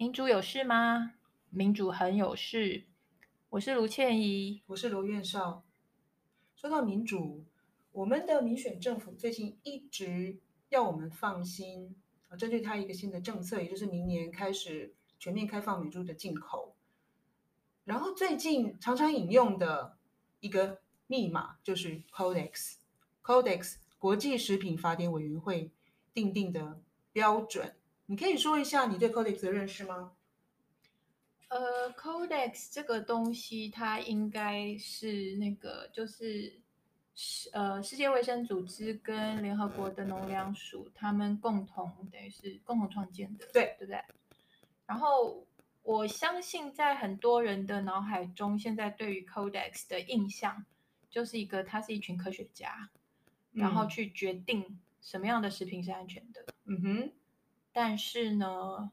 民主有事吗？民主很有事。我是卢倩怡，我是卢院少。说到民主，我们的民选政府最近一直要我们放心啊，针对他一个新的政策，也就是明年开始全面开放美猪的进口。然后最近常常引用的一个密码就是 Codex，Codex 国际食品法典委员会订定的标准。你可以说一下你对 Codex 的认识吗？呃，Codex 这个东西，它应该是那个，就是世呃世界卫生组织跟联合国的农粮署他们共同等于是共同创建的，对对不对？然后我相信在很多人的脑海中，现在对于 Codex 的印象就是一个，他是一群科学家，嗯、然后去决定什么样的食品是安全的。嗯哼。但是呢，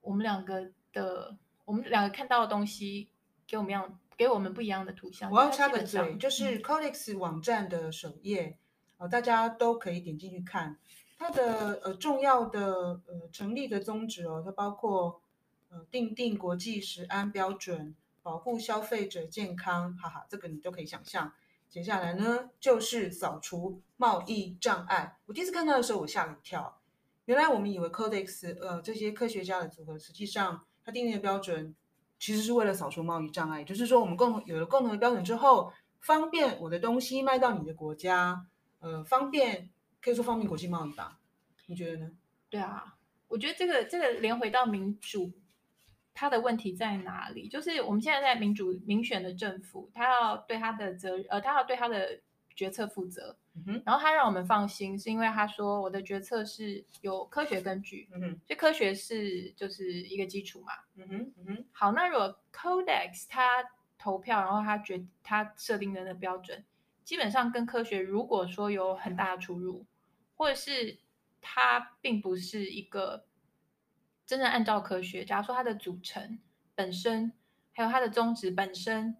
我们两个。的我们两个看到的东西，给我们样给我们不一样的图像。我要插个嘴，就是 Codex 网站的首页，呃，大家都可以点进去看它的呃重要的呃成立的宗旨哦，它包括呃订定国际食安标准，保护消费者健康，哈哈，这个你都可以想象。接下来呢，就是扫除贸易障碍。我第一次看到的时候，我吓了一跳，原来我们以为 Codex 呃这些科学家的组合，实际上。它订定的标准其实是为了扫除贸易障碍，就是说我们共同有了共同的标准之后，方便我的东西卖到你的国家，呃，方便可以说方便国际贸易吧？你觉得呢？对啊，我觉得这个这个连回到民主，它的问题在哪里？就是我们现在在民主民选的政府，他要对他的责，呃，他要对他的决策负责。然后他让我们放心，是因为他说我的决策是有科学根据，嗯哼，所以科学是就是一个基础嘛，嗯哼，嗯哼。好，那如果 Codex 他投票，然后他决他设定的那个标准，基本上跟科学如果说有很大的出入，或者是它并不是一个真正按照科学，假如说它的组成本身，还有它的宗旨本身。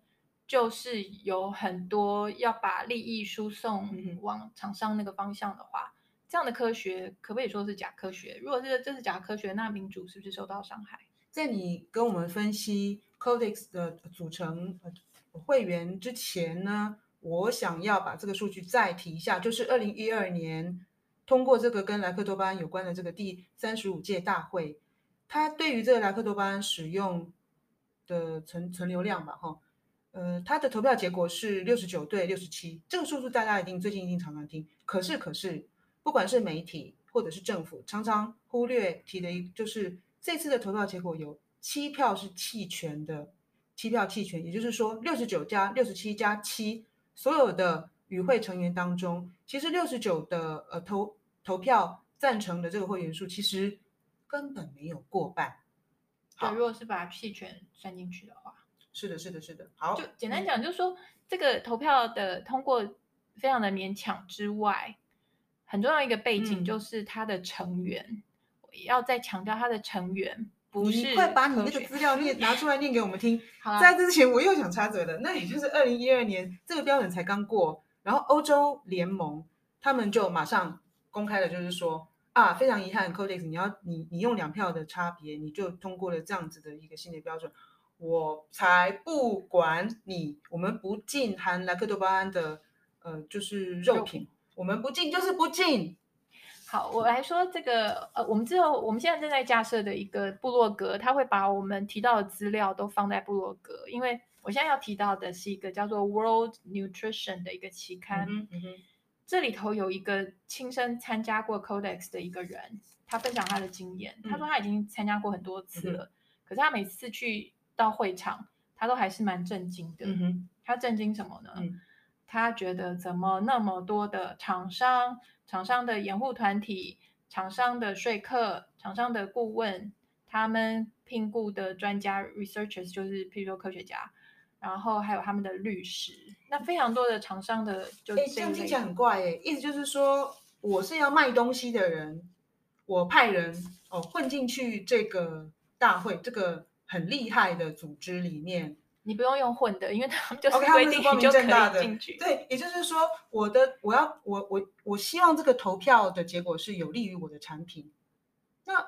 就是有很多要把利益输送往厂商那个方向的话，这样的科学可不可以说是假科学？如果是这是假科学，那民主是不是受到伤害？在你跟我们分析 Codex 的组成会员之前呢，我想要把这个数据再提一下，就是二零一二年通过这个跟莱克多巴胺有关的这个第三十五届大会，它对于这个莱克多巴胺使用的存存留量吧，哈。呃，他的投票结果是六十九对六十七，这个数字大家一定最近一定常常听。可是，可是，不管是媒体或者是政府，常常忽略提的一就是这次的投票结果有七票是弃权的，七票弃权，也就是说六十九加六十七加七，所有的与会成员当中，其实六十九的呃投投票赞成的这个会员数，其实根本没有过半。对，如果是把弃权算进去的话。是的，是的，是的。好，就简单讲，就是说、嗯、这个投票的通过非常的勉强之外，很重要一个背景就是他的成员，嗯、要再强调他的成员不是。你快把你那个资料念 拿出来念给我们听。好在这之前，我又想插嘴了，那也就是二零一二年这个标准才刚过，然后欧洲联盟他们就马上公开了，就是说啊，非常遗憾，Codex 你要你你用两票的差别，你就通过了这样子的一个新的标准。我才不管你，我们不进含莱克多巴胺的，呃，就是肉品，肉我们不进就是不进。好，我来说这个，呃，我们之后我们现在正在架设的一个部落格，他会把我们提到的资料都放在部落格，因为我现在要提到的是一个叫做 World Nutrition 的一个期刊，嗯嗯，这里头有一个亲身参加过 Codex 的一个人，他分享他的经验，嗯、他说他已经参加过很多次了，嗯、可是他每次去。到会场，他都还是蛮震惊的。嗯、哼他震惊什么呢？嗯、他觉得怎么那么多的厂商、厂商的掩护团体、厂商的说客、厂商的顾问，他们聘雇的专家 researchers 就是譬如说科学家，然后还有他们的律师，那非常多的厂商的就哎，这样听起来很怪哎，意思就是说我是要卖东西的人，我派人哦混进去这个大会这个。很厉害的组织里面，你不用用混的，因为他们就是规定你就可以进去。对，也就是说，我的我要我我我希望这个投票的结果是有利于我的产品。那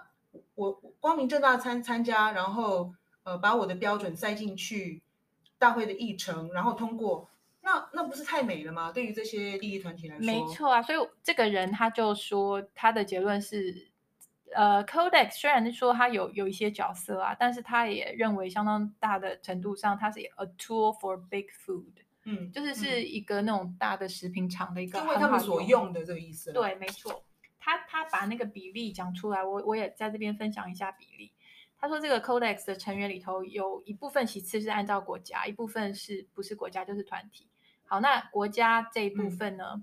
我光明正大参参加，然后呃把我的标准塞进去大会的议程，然后通过，那那不是太美了吗？对于这些利益团体来说，没错啊。所以这个人他就说他的结论是，呃，Codex 虽然说它有有一些角色啊，但是他也认为相当大的程度上，它是 a tool for big food，嗯，就是是一个那种大的食品厂的一个就为他们所用的这个意思。对，没错。他他把那个比例讲出来，我我也在这边分享一下比例。他说这个 Codex 的成员里头有一部分其次是按照国家，一部分是不是国家就是团体。好，那国家这一部分呢？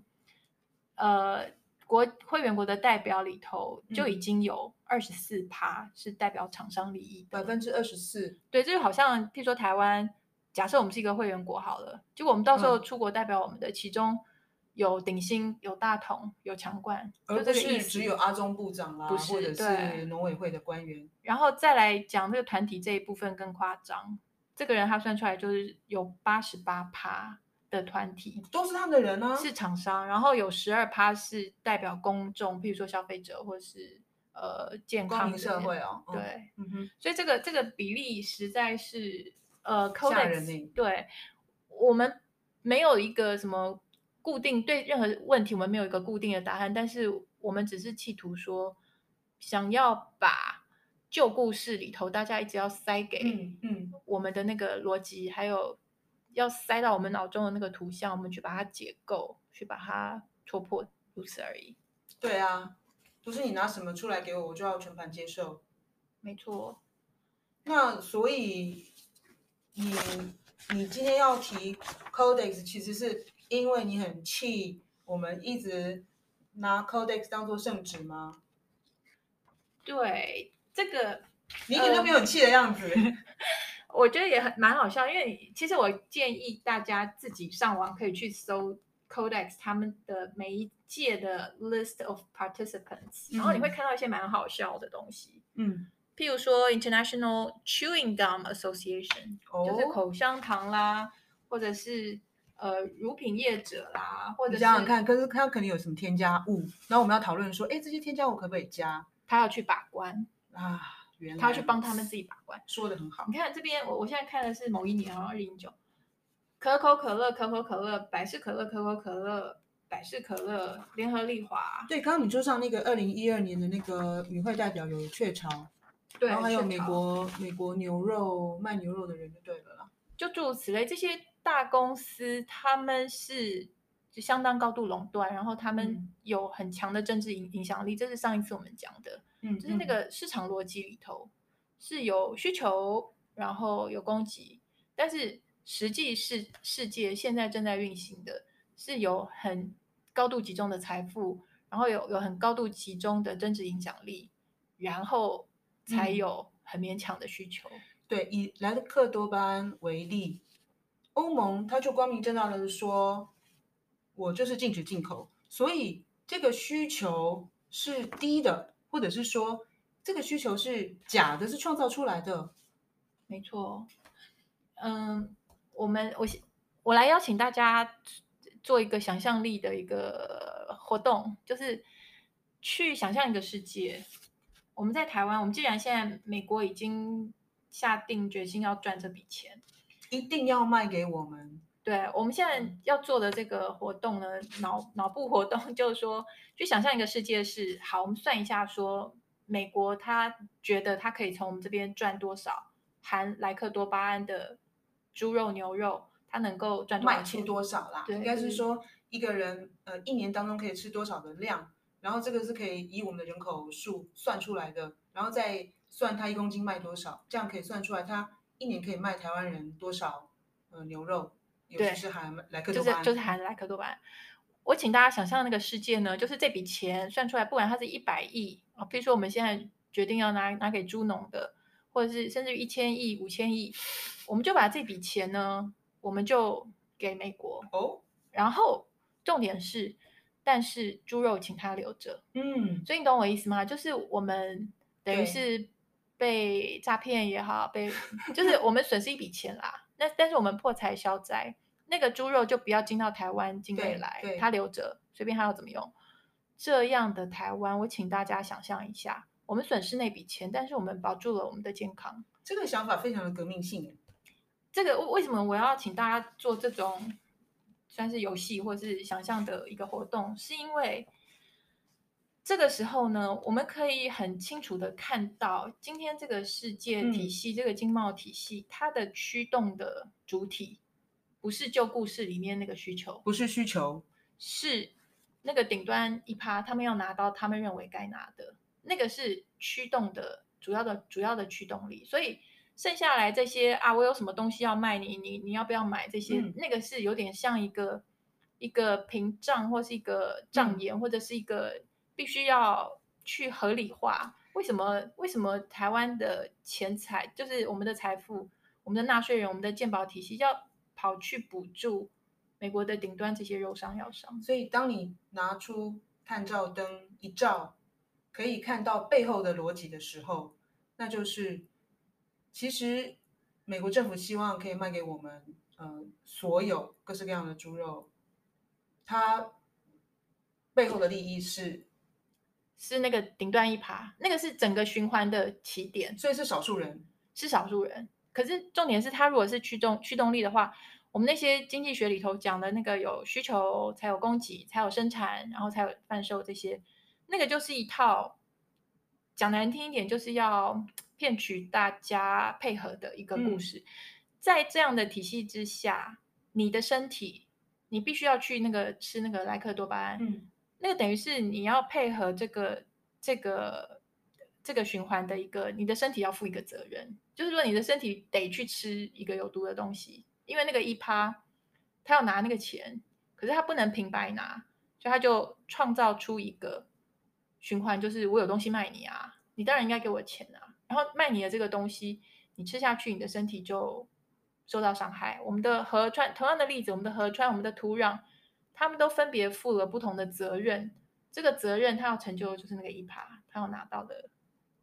嗯、呃，国会员国的代表里头就已经有二十四趴是代表厂商利益，百分之二十四。对，这就好像譬如说台湾，假设我们是一个会员国好了，结果我们到时候出国代表我们的其中。嗯有鼎新，有大同，有强冠，而不是只有阿中部长啦，不是，或者是农委会的官员。然后再来讲这个团体这一部分更夸张，这个人他算出来就是有八十八趴的团体都是他们的人呢、啊，是厂商，然后有十二趴是代表公众，譬如说消费者或是呃健康社会哦，对，嗯哼，所以这个这个比例实在是呃吓人呢，对，我们没有一个什么。固定对任何问题，我们没有一个固定的答案，但是我们只是企图说，想要把旧故事里头大家一直要塞给嗯嗯我们的那个逻辑，嗯嗯、还有要塞到我们脑中的那个图像，我们去把它解构，去把它戳破，如此而已。对啊，不是你拿什么出来给我，我就要全盘接受。没错。那所以你你今天要提 Codex，其实是。因为你很气，我们一直拿 Codex 当做圣旨吗？对，这个你一点都没有很气的样子。呃、我觉得也很蛮好笑，因为其实我建议大家自己上网可以去搜 Codex 他们的每一届的 list of participants，、嗯、然后你会看到一些蛮好笑的东西。嗯，譬如说 International Chewing Gum Association，、哦、就是口香糖啦，或者是。呃，乳品业者啦，或者是想想看，可是他肯定有什么添加物，然后我们要讨论说，哎，这些添加物可不可以加？他要去把关啊，原来他要去帮他们自己把关，说的很好。你看这边，我我现在看的是某一年啊，二零一九，可口可乐、可口可乐、百事可乐、可口可乐、百事可乐、联合利华。对，刚刚你桌上那个二零一二年的那个与会代表有雀巢，对，然后还有美国美国牛肉卖牛肉的人就对了啦，就诸如此类这些。大公司他们是就相当高度垄断，然后他们有很强的政治影影响力，这是上一次我们讲的，嗯，就是那个市场逻辑里头是有需求，然后有供给，但是实际是世界现在正在运行的是有很高度集中的财富，然后有有很高度集中的增值影响力，然后才有很勉强的需求。嗯、对，以莱克多巴胺为例。欧盟它就光明正大的说，我就是禁止进口，所以这个需求是低的，或者是说这个需求是假的，是创造出来的。没错，嗯，我们我我来邀请大家做一个想象力的一个活动，就是去想象一个世界。我们在台湾，我们既然现在美国已经下定决心要赚这笔钱。一定要卖给我们。对，我们现在要做的这个活动呢，脑脑部活动 就是说，去想象一个世界是好，我们算一下，说美国他觉得他可以从我们这边赚多少含莱克多巴胺的猪肉、牛肉，他能够赚多少钱？卖出多少啦？对，应该是说一个人呃一年当中可以吃多少的量，然后这个是可以以我们的人口数算出来的，然后再算他一公斤卖多少，这样可以算出来他。一年可以卖台湾人多少呃牛肉？尤其是含莱克多巴胺，就是就是含莱克多巴胺。我请大家想象那个世界呢，就是这笔钱算出来，不管它是一百亿啊，比如说我们现在决定要拿拿给猪农的，或者是甚至于一千亿、五千亿，我们就把这笔钱呢，我们就给美国哦。然后重点是，但是猪肉请他留着。嗯，所以你懂我意思吗？就是我们等于是。被诈骗也好，被就是我们损失一笔钱啦。那但是我们破财消灾，那个猪肉就不要进到台湾境内来，它留着，随便它要怎么用。这样的台湾，我请大家想象一下，我们损失那笔钱，但是我们保住了我们的健康。这个想法非常的革命性。这个为什么我要请大家做这种算是游戏或是想象的一个活动？是因为这个时候呢，我们可以很清楚的看到，今天这个世界体系、嗯、这个经贸体系，它的驱动的主体不是旧故事里面那个需求，不是需求，是那个顶端一趴，他们要拿到他们认为该拿的，那个是驱动的主要的主要的驱动力，所以。剩下来这些啊，我有什么东西要卖你，你你要不要买？这些？嗯、那个是有点像一个一个屏障，或是一个障眼，嗯、或者是一个必须要去合理化。为什么？为什么台湾的钱财，就是我们的财富，我们的纳税人，我们的健保体系，要跑去补助美国的顶端这些肉商药商？所以，当你拿出探照灯一照，可以看到背后的逻辑的时候，那就是。其实，美国政府希望可以卖给我们，呃，所有各式各样的猪肉，它背后的利益是是那个顶端一趴，那个是整个循环的起点，所以是少数人，是少数人。可是重点是，它如果是驱动驱动力的话，我们那些经济学里头讲的那个有需求才有供给，才有生产，然后才有贩售这些，那个就是一套，讲难听一点，就是要。骗取大家配合的一个故事，嗯、在这样的体系之下，你的身体，你必须要去那个吃那个莱克多巴胺，嗯、那个等于是你要配合这个这个这个循环的一个，你的身体要负一个责任，就是说你的身体得去吃一个有毒的东西，因为那个一趴，他要拿那个钱，可是他不能平白拿，所以他就创造出一个循环，就是我有东西卖你啊，你当然应该给我钱啊。然后卖你的这个东西，你吃下去，你的身体就受到伤害。我们的河川，同样的例子，我们的河川，我们的土壤，他们都分别负了不同的责任。这个责任，他要成就的就是那个一趴，他要拿到的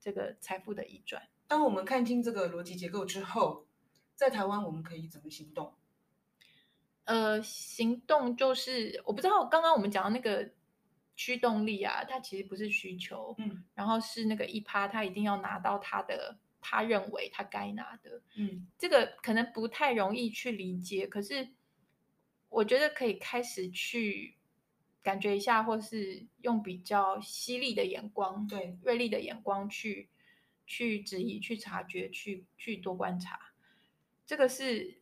这个财富的移转。当我们看清这个逻辑结构之后，在台湾我们可以怎么行动？呃，行动就是我不知道，刚刚我们讲的那个。驱动力啊，它其实不是需求，嗯，然后是那个一趴，他一定要拿到他的，他认为他该拿的，嗯，这个可能不太容易去理解，可是我觉得可以开始去感觉一下，或是用比较犀利的眼光，对，锐利的眼光去去质疑、去察觉、去去多观察，这个是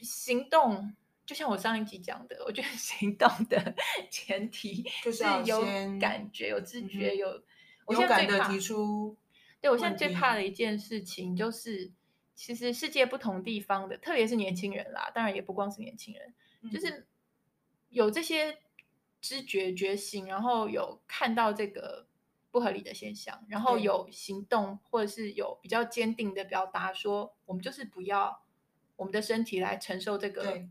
行动。就像我上一集讲的，我觉得 行动的 前提就是有感觉、有知觉、有勇敢的提出。对，我现在最怕的一件事情就是，其实世界不同地方的，特别是年轻人啦，当然也不光是年轻人，就。是有这些知觉觉醒，然后有看到这个不合理的现象，然后有行动，或者是有比较坚定的表达，说我们就是不要我们的身体来承受这个。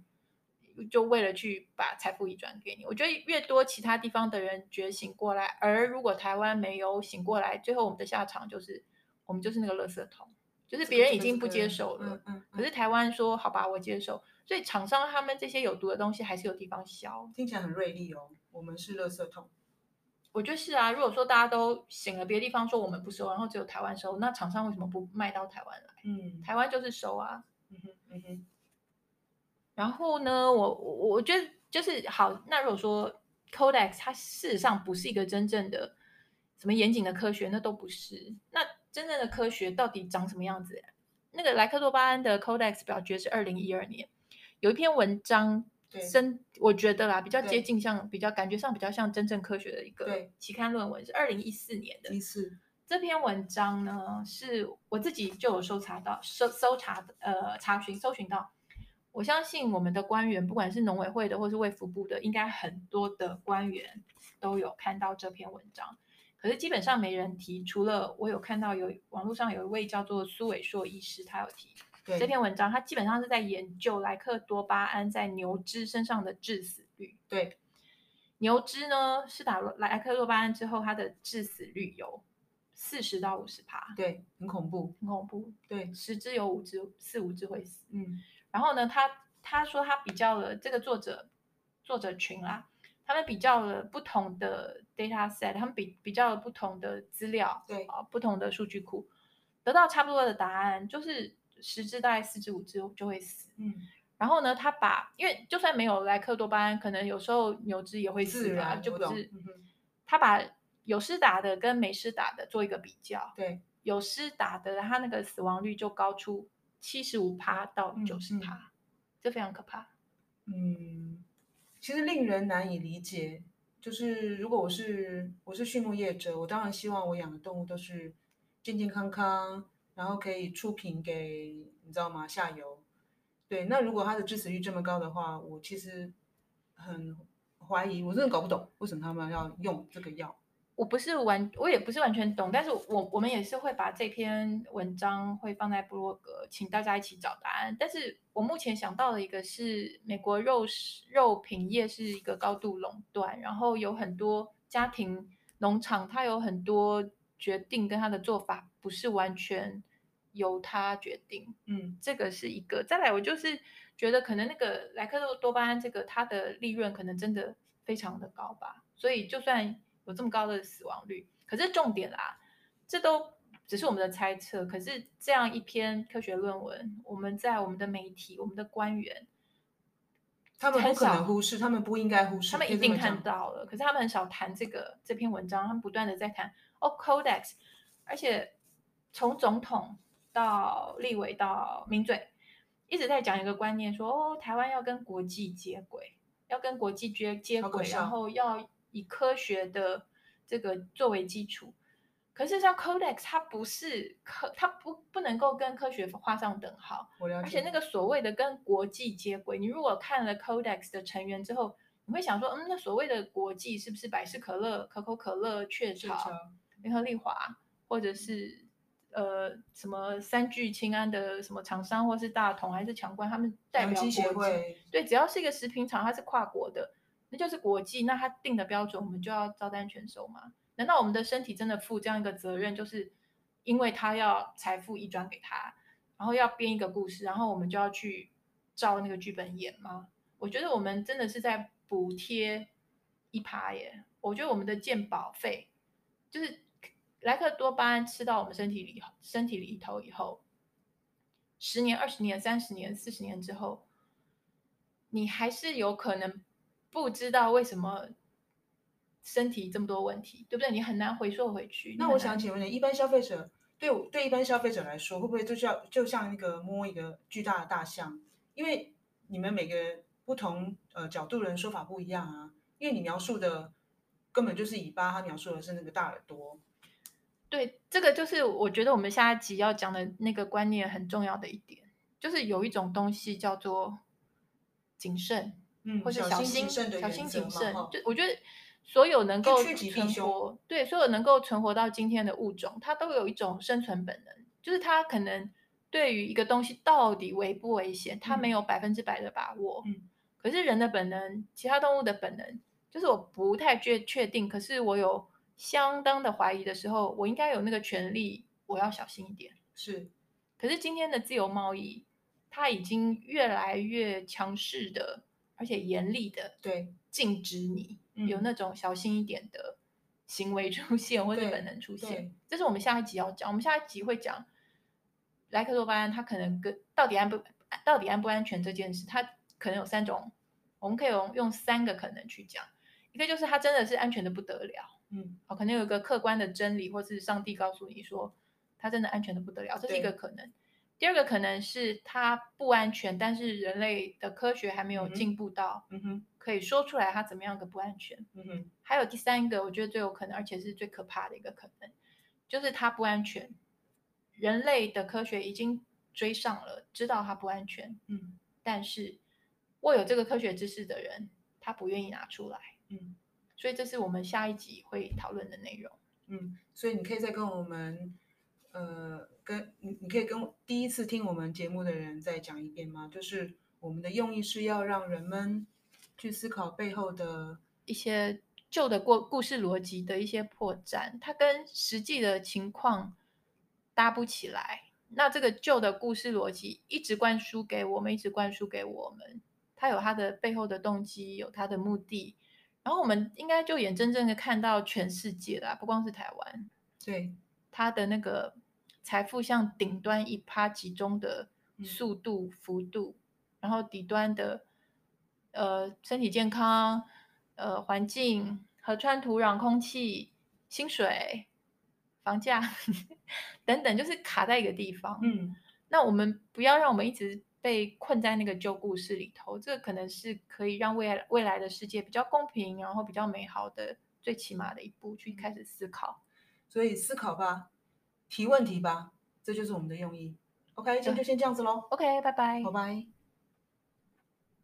就为了去把财富移转给你，我觉得越多其他地方的人觉醒过来，而如果台湾没有醒过来，最后我们的下场就是我们就是那个垃圾桶，就是别人已经不接受了，嗯嗯，可是台湾说好吧，我接受，所以厂商他们这些有毒的东西还是有地方销，听起来很锐利哦。我们是垃圾桶，我觉得是啊。如果说大家都醒了，别的地方说我们不收，然后只有台湾收，那厂商为什么不卖到台湾来？嗯，台湾就是收啊，嗯哼，嗯哼。然后呢，我我我觉得就是好。那如果说 Codex 它事实上不是一个真正的什么严谨的科学，那都不是。那真正的科学到底长什么样子？那个莱克多巴胺的 Codex 表决是二零一二年，有一篇文章，真我觉得啦，比较接近像比较感觉上比较像真正科学的一个期刊论文，是二零一四年的。一四这篇文章呢，是我自己就有搜查到搜搜查呃查询搜寻到。我相信我们的官员，不管是农委会的或是卫福部的，应该很多的官员都有看到这篇文章。可是基本上没人提，除了我有看到有网络上有一位叫做苏伟硕医师，他有提对这篇文章。他基本上是在研究莱克多巴胺在牛只身上的致死率。对，牛只呢是打莱克多巴胺之后，它的致死率有四十到五十趴。对，很恐怖，很恐怖。对，十只有五只，四五只会死。嗯。然后呢，他他说他比较了这个作者作者群啦，他们比较了不同的 data set，他们比比较了不同的资料，对啊，不同的数据库，得到差不多的答案，就是十只大概四只五只就会死。嗯，然后呢，他把因为就算没有莱克多巴胺，可能有时候牛只也会死啊，就不是。他把有施打的跟没施打的做一个比较，对，有施打的，他那个死亡率就高出七十五趴到九十趴，这非常可怕。嗯，其实令人难以理解。就是如果我是我是畜牧业者，我当然希望我养的动物都是健健康康，然后可以出品给你知道吗？下游。对，那如果它的致死率这么高的话，我其实很怀疑，我真的搞不懂为什么他们要用这个药。我不是完，我也不是完全懂，但是我我们也是会把这篇文章会放在部落格，请大家一起找答案。但是我目前想到的一个是，美国肉食肉品业是一个高度垄断，然后有很多家庭农场，它有很多决定跟它的做法不是完全由它决定。嗯，这个是一个。再来，我就是觉得可能那个莱克多多巴胺这个它的利润可能真的非常的高吧，所以就算。有这么高的死亡率，可是重点啦，这都只是我们的猜测。可是这样一篇科学论文，我们在我们的媒体、我们的官员，他们不可能忽视，他们不应该忽视，他们一定看到了。可是他们很少谈这个这篇文章，他们不断的在谈哦，Codex，而且从总统到立委到名嘴，一直在讲一个观念说，说哦，台湾要跟国际接轨，要跟国际接接轨，然后要。以科学的这个作为基础，可是像 Codex 它不是科，它不不能够跟科学画上等号。而且那个所谓的跟国际接轨，你如果看了 Codex 的成员之后，你会想说，嗯，那所谓的国际是不是百事可乐、可口可乐、雀巢、联合利华，或者是呃什么三聚氰胺的什么厂商，或是大同还是强冠，他们代表国际？对，只要是一个食品厂，它是跨国的。那就是国际，那他定的标准，我们就要照单全收吗？难道我们的身体真的负这样一个责任，就是因为他要财富移转给他，然后要编一个故事，然后我们就要去照那个剧本演吗？我觉得我们真的是在补贴一趴耶。我觉得我们的健保费，就是莱克多巴胺吃到我们身体里身体里头以后，十年、二十年、三十年、四十年之后，你还是有可能。不知道为什么身体这么多问题，对不对？你很难回溯回去。那我想请问你，一般消费者对对一般消费者来说，会不会就像就像那个摸一个巨大的大象？因为你们每个不同呃角度人说法不一样啊。因为你描述的根本就是尾巴，他描述的是那个大耳朵。对，这个就是我觉得我们下一集要讲的那个观念很重要的一点，就是有一种东西叫做谨慎。嗯，或是小心小心谨慎，就我觉得所有能够存活，对，所有能够存活到今天的物种，它都有一种生存本能，就是它可能对于一个东西到底危不危险，它没有百分之百的把握。嗯，可是人的本能，其他动物的本能，就是我不太确确定，可是我有相当的怀疑的时候，我应该有那个权利，我要小心一点。是，可是今天的自由贸易，它已经越来越强势的。而且严厉的对禁止你有那种小心一点的行为出现或者本能出现，这是我们下一集要讲。我们下一集会讲莱克多巴胺，它可能跟到底安不到底安不安全这件事，它可能有三种，我们可以用用三个可能去讲。一个就是它真的是安全的不得了，嗯，哦，可能有一个客观的真理，或是上帝告诉你说它真的安全的不得了，这是一个可能。第二个可能是它不安全，但是人类的科学还没有进步到，嗯哼，可以说出来它怎么样的不安全。嗯哼，还有第三个，我觉得最有可能，而且是最可怕的一个可能，就是它不安全，人类的科学已经追上了，知道它不安全，嗯，但是握有这个科学知识的人，他不愿意拿出来，嗯，所以这是我们下一集会讨论的内容。嗯，所以你可以再跟我们。呃，跟你，你可以跟第一次听我们节目的人再讲一遍吗？就是我们的用意是要让人们去思考背后的一些旧的过故事逻辑的一些破绽，它跟实际的情况搭不起来。那这个旧的故事逻辑一直灌输给我们，一直灌输给我们，它有它的背后的动机，有它的目的，然后我们应该就眼睁睁的看到全世界啦，不光是台湾，对，它的那个财富向顶端一趴集中的速度、幅度，嗯、然后底端的呃身体健康、呃环境、河川土壤、空气、薪水、房价 等等，就是卡在一个地方。嗯，那我们不要让我们一直。被困在那个旧故事里头，这个可能是可以让未来未来的世界比较公平，然后比较美好的最起码的一步，去开始思考。所以思考吧，提问题吧，这就是我们的用意。OK，今天就先这样子喽。OK，拜拜。拜拜。